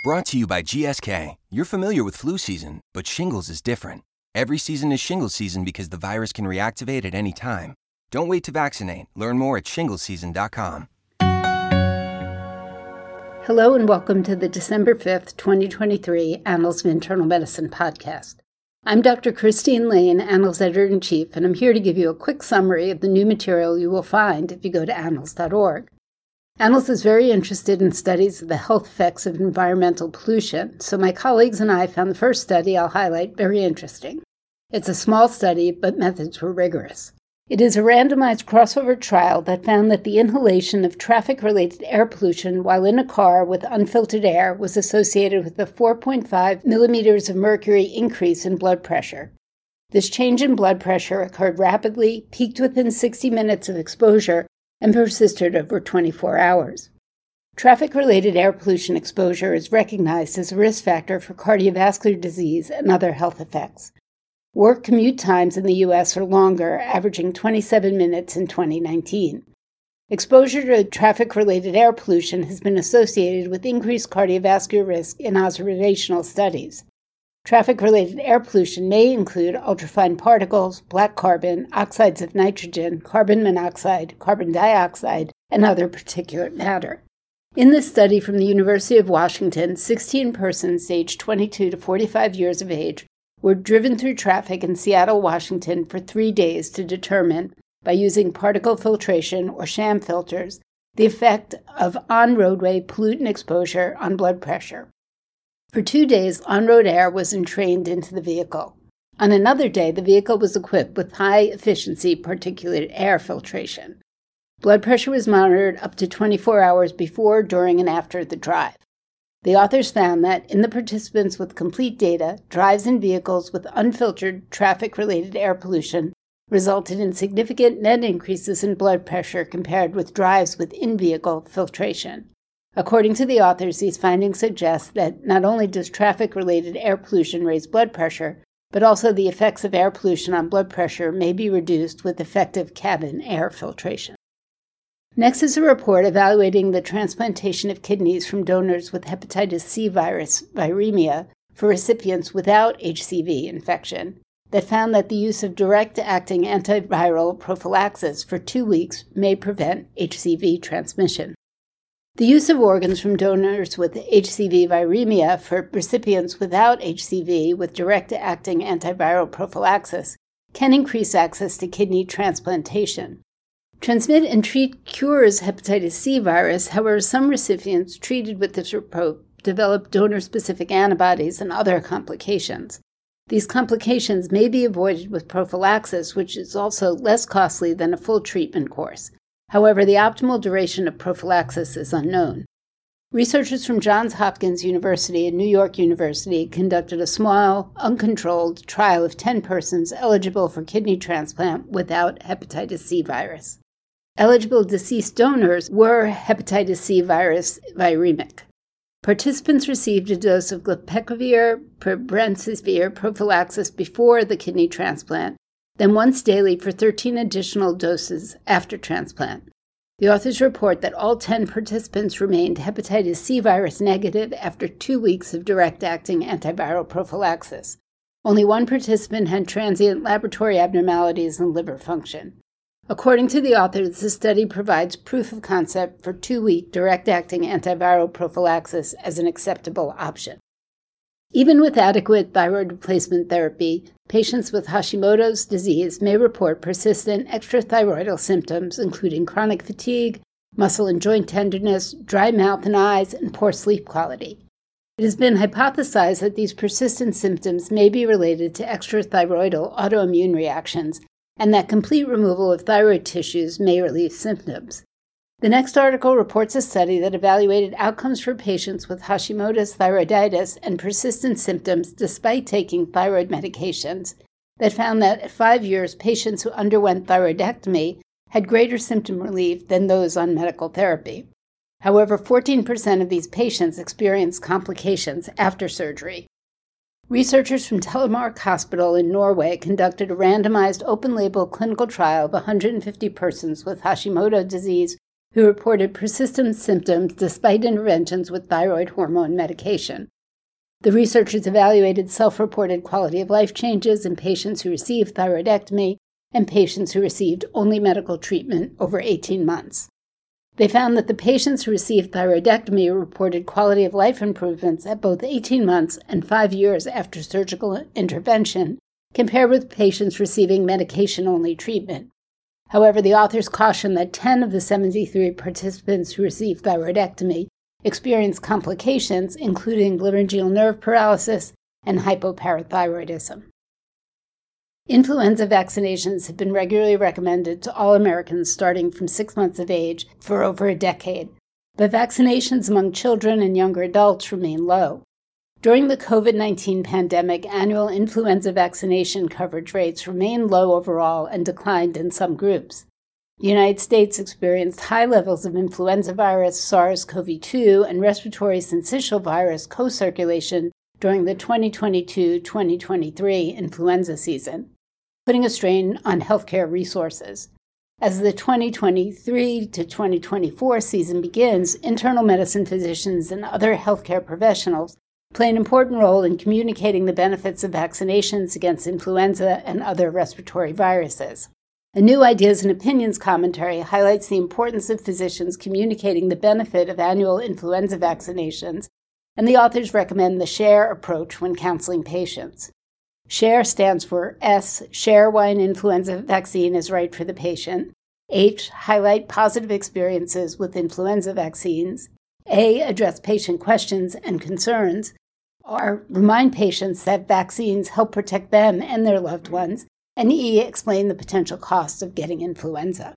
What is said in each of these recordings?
Brought to you by GSK. You're familiar with flu season, but shingles is different. Every season is shingles season because the virus can reactivate at any time. Don't wait to vaccinate. Learn more at shingleseason.com. Hello and welcome to the December 5th, 2023 Annals of Internal Medicine podcast. I'm Dr. Christine Laine, Annals Editor in Chief, and I'm here to give you a quick summary of the new material you will find if you go to annals.org. Annals is very interested in studies of the health effects of environmental pollution, so my colleagues and I found the first study I'll highlight very interesting. It's a small study, but methods were rigorous. It is a randomized crossover trial that found that the inhalation of traffic related air pollution while in a car with unfiltered air was associated with a 4.5 millimeters of mercury increase in blood pressure. This change in blood pressure occurred rapidly, peaked within 60 minutes of exposure, and persisted over 24 hours. Traffic related air pollution exposure is recognized as a risk factor for cardiovascular disease and other health effects. Work commute times in the U.S. are longer, averaging 27 minutes in 2019. Exposure to traffic related air pollution has been associated with increased cardiovascular risk in observational studies. Traffic related air pollution may include ultrafine particles, black carbon, oxides of nitrogen, carbon monoxide, carbon dioxide, and other particulate matter. In this study from the University of Washington, 16 persons aged 22 to 45 years of age were driven through traffic in Seattle, Washington for three days to determine, by using particle filtration or sham filters, the effect of on roadway pollutant exposure on blood pressure. For two days, on road air was entrained into the vehicle. On another day, the vehicle was equipped with high efficiency particulate air filtration. Blood pressure was monitored up to 24 hours before, during, and after the drive. The authors found that in the participants with complete data, drives in vehicles with unfiltered traffic related air pollution resulted in significant net increases in blood pressure compared with drives with in vehicle filtration. According to the authors, these findings suggest that not only does traffic related air pollution raise blood pressure, but also the effects of air pollution on blood pressure may be reduced with effective cabin air filtration. Next is a report evaluating the transplantation of kidneys from donors with hepatitis C virus viremia for recipients without HCV infection that found that the use of direct acting antiviral prophylaxis for two weeks may prevent HCV transmission. The use of organs from donors with HCV viremia for recipients without HCV with direct acting antiviral prophylaxis can increase access to kidney transplantation. Transmit and treat cures hepatitis C virus. However, some recipients treated with this approach develop donor specific antibodies and other complications. These complications may be avoided with prophylaxis, which is also less costly than a full treatment course. However, the optimal duration of prophylaxis is unknown. Researchers from Johns Hopkins University and New York University conducted a small, uncontrolled trial of 10 persons eligible for kidney transplant without hepatitis C virus. Eligible deceased donors were hepatitis C virus viremic. Participants received a dose of glecaprevir pibrentasvir prophylaxis before the kidney transplant, then once daily for 13 additional doses after transplant. The authors report that all 10 participants remained hepatitis C virus negative after two weeks of direct acting antiviral prophylaxis. Only one participant had transient laboratory abnormalities in liver function. According to the authors, the study provides proof of concept for two week direct acting antiviral prophylaxis as an acceptable option. Even with adequate thyroid replacement therapy, patients with Hashimoto's disease may report persistent extrathyroidal symptoms, including chronic fatigue, muscle and joint tenderness, dry mouth and eyes, and poor sleep quality. It has been hypothesized that these persistent symptoms may be related to extrathyroidal autoimmune reactions and that complete removal of thyroid tissues may relieve symptoms. The next article reports a study that evaluated outcomes for patients with Hashimoto's thyroiditis and persistent symptoms despite taking thyroid medications that found that at five years, patients who underwent thyroidectomy had greater symptom relief than those on medical therapy. However, 14% of these patients experienced complications after surgery. Researchers from Telemark Hospital in Norway conducted a randomized open label clinical trial of 150 persons with Hashimoto disease who reported persistent symptoms despite interventions with thyroid hormone medication. The researchers evaluated self reported quality of life changes in patients who received thyroidectomy and patients who received only medical treatment over 18 months. They found that the patients who received thyroidectomy reported quality of life improvements at both 18 months and five years after surgical intervention, compared with patients receiving medication only treatment. However, the authors caution that 10 of the 73 participants who received thyroidectomy experienced complications, including laryngeal nerve paralysis and hypoparathyroidism. Influenza vaccinations have been regularly recommended to all Americans starting from six months of age for over a decade, but vaccinations among children and younger adults remain low. During the COVID 19 pandemic, annual influenza vaccination coverage rates remained low overall and declined in some groups. The United States experienced high levels of influenza virus, SARS CoV 2, and respiratory syncytial virus co circulation during the 2022 2023 influenza season, putting a strain on healthcare resources. As the 2023 to 2024 season begins, internal medicine physicians and other healthcare professionals play an important role in communicating the benefits of vaccinations against influenza and other respiratory viruses. A new Ideas and Opinions commentary highlights the importance of physicians communicating the benefit of annual influenza vaccinations, and the authors recommend the SHARE approach when counseling patients. SHARE stands for S, share why an influenza vaccine is right for the patient. H, highlight positive experiences with influenza vaccines. A, address patient questions and concerns. R, remind patients that vaccines help protect them and their loved ones. And E, explain the potential costs of getting influenza.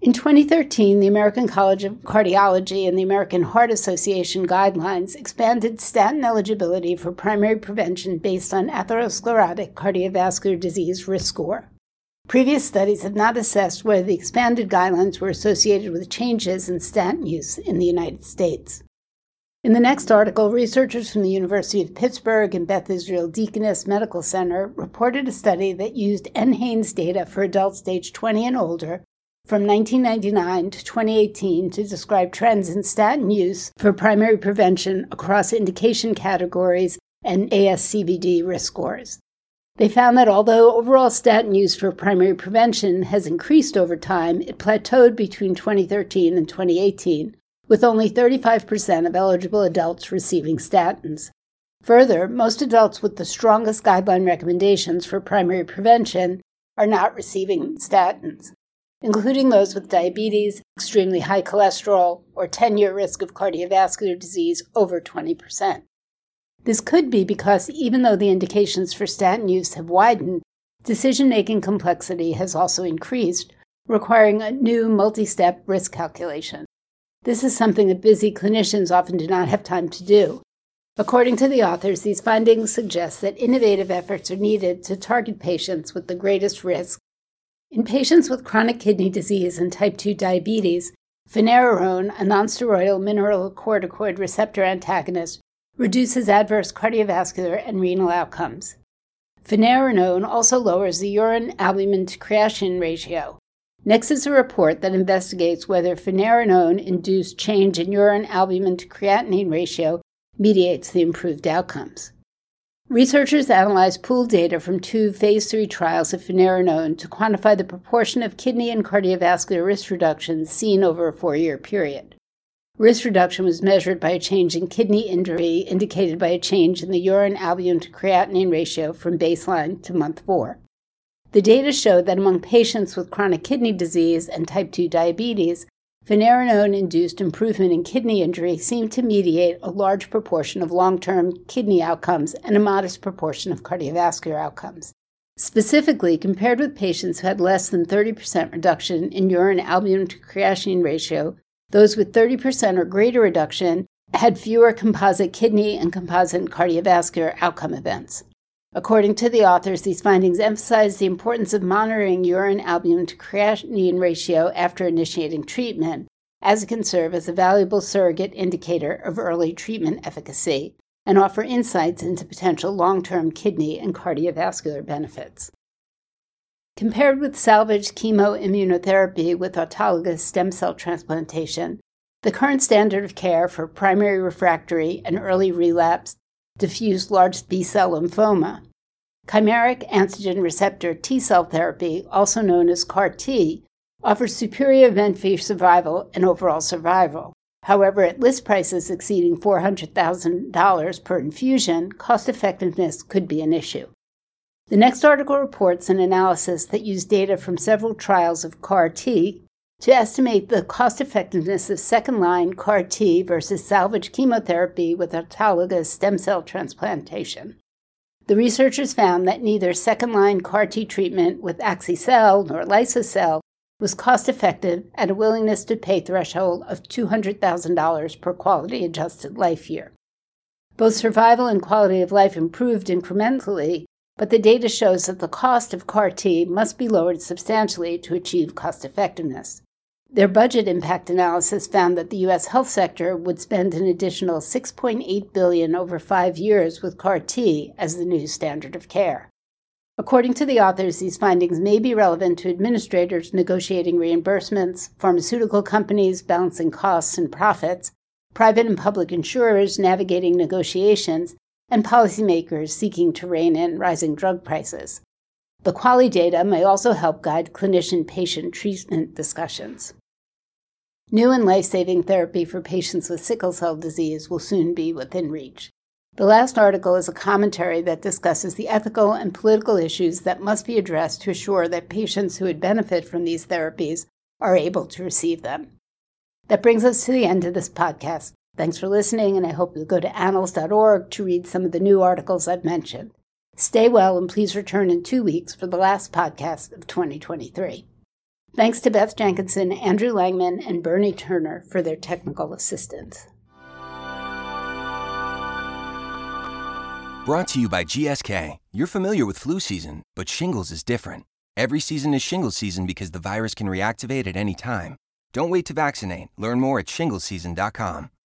In 2013, the American College of Cardiology and the American Heart Association guidelines expanded statin eligibility for primary prevention based on atherosclerotic cardiovascular disease risk score. Previous studies have not assessed whether the expanded guidelines were associated with changes in statin use in the United States. In the next article, researchers from the University of Pittsburgh and Beth Israel Deaconess Medical Center reported a study that used NHANES data for adults age 20 and older from 1999 to 2018 to describe trends in statin use for primary prevention across indication categories and ASCVD risk scores. They found that although overall statin use for primary prevention has increased over time, it plateaued between 2013 and 2018, with only 35% of eligible adults receiving statins. Further, most adults with the strongest guideline recommendations for primary prevention are not receiving statins, including those with diabetes, extremely high cholesterol, or 10 year risk of cardiovascular disease over 20%. This could be because even though the indications for statin use have widened, decision making complexity has also increased, requiring a new multi step risk calculation. This is something that busy clinicians often do not have time to do. According to the authors, these findings suggest that innovative efforts are needed to target patients with the greatest risk. In patients with chronic kidney disease and type 2 diabetes, finerenone, a nonsteroidal mineralocorticoid receptor antagonist, reduces adverse cardiovascular and renal outcomes. Finerenone also lowers the urine albumin to creatinine ratio. Next is a report that investigates whether finerenone induced change in urine albumin to creatinine ratio mediates the improved outcomes. Researchers analyzed pooled data from two phase 3 trials of finerenone to quantify the proportion of kidney and cardiovascular risk reductions seen over a four year period. Risk reduction was measured by a change in kidney injury indicated by a change in the urine albumin to creatinine ratio from baseline to month four. The data showed that among patients with chronic kidney disease and type 2 diabetes, finerenone induced improvement in kidney injury seemed to mediate a large proportion of long term kidney outcomes and a modest proportion of cardiovascular outcomes. Specifically, compared with patients who had less than 30% reduction in urine albumin to creatinine ratio, those with 30% or greater reduction had fewer composite kidney and composite cardiovascular outcome events. According to the authors, these findings emphasize the importance of monitoring urine albumin to creatinine ratio after initiating treatment, as it can serve as a valuable surrogate indicator of early treatment efficacy and offer insights into potential long term kidney and cardiovascular benefits. Compared with salvage chemoimmunotherapy with autologous stem cell transplantation, the current standard of care for primary refractory and early relapse diffuse large B cell lymphoma, chimeric antigen receptor T cell therapy, also known as CAR T, offers superior event free survival and overall survival. However, at list prices exceeding $400,000 per infusion, cost effectiveness could be an issue. The next article reports an analysis that used data from several trials of CAR T to estimate the cost effectiveness of second line CAR T versus salvage chemotherapy with autologous stem cell transplantation. The researchers found that neither second line CAR T treatment with axi-cel nor liso-cel was cost effective at a willingness to pay threshold of $200,000 per quality adjusted life year. Both survival and quality of life improved incrementally, but the data shows that the cost of CAR T must be lowered substantially to achieve cost effectiveness. Their budget impact analysis found that the US health sector would spend an additional 6.8 billion over 5 years with CAR T as the new standard of care. According to the authors, these findings may be relevant to administrators negotiating reimbursements, pharmaceutical companies balancing costs and profits, private and public insurers navigating negotiations, and policymakers seeking to rein in rising drug prices. The quality data may also help guide clinician patient treatment discussions. New and life saving therapy for patients with sickle cell disease will soon be within reach. The last article is a commentary that discusses the ethical and political issues that must be addressed to assure that patients who would benefit from these therapies are able to receive them. That brings us to the end of this podcast. Thanks for listening, and I hope you'll go to annals.org to read some of the new articles I've mentioned. Stay well, and please return in two weeks for the last podcast of 2023. Thanks to Beth Jenkinson, Andrew Langman, and Bernie Turner for their technical assistance. Brought to you by GSK. You're familiar with flu season, but shingles is different. Every season is shingles season because the virus can reactivate at any time. Don't wait to vaccinate. Learn more at shingleseason.com.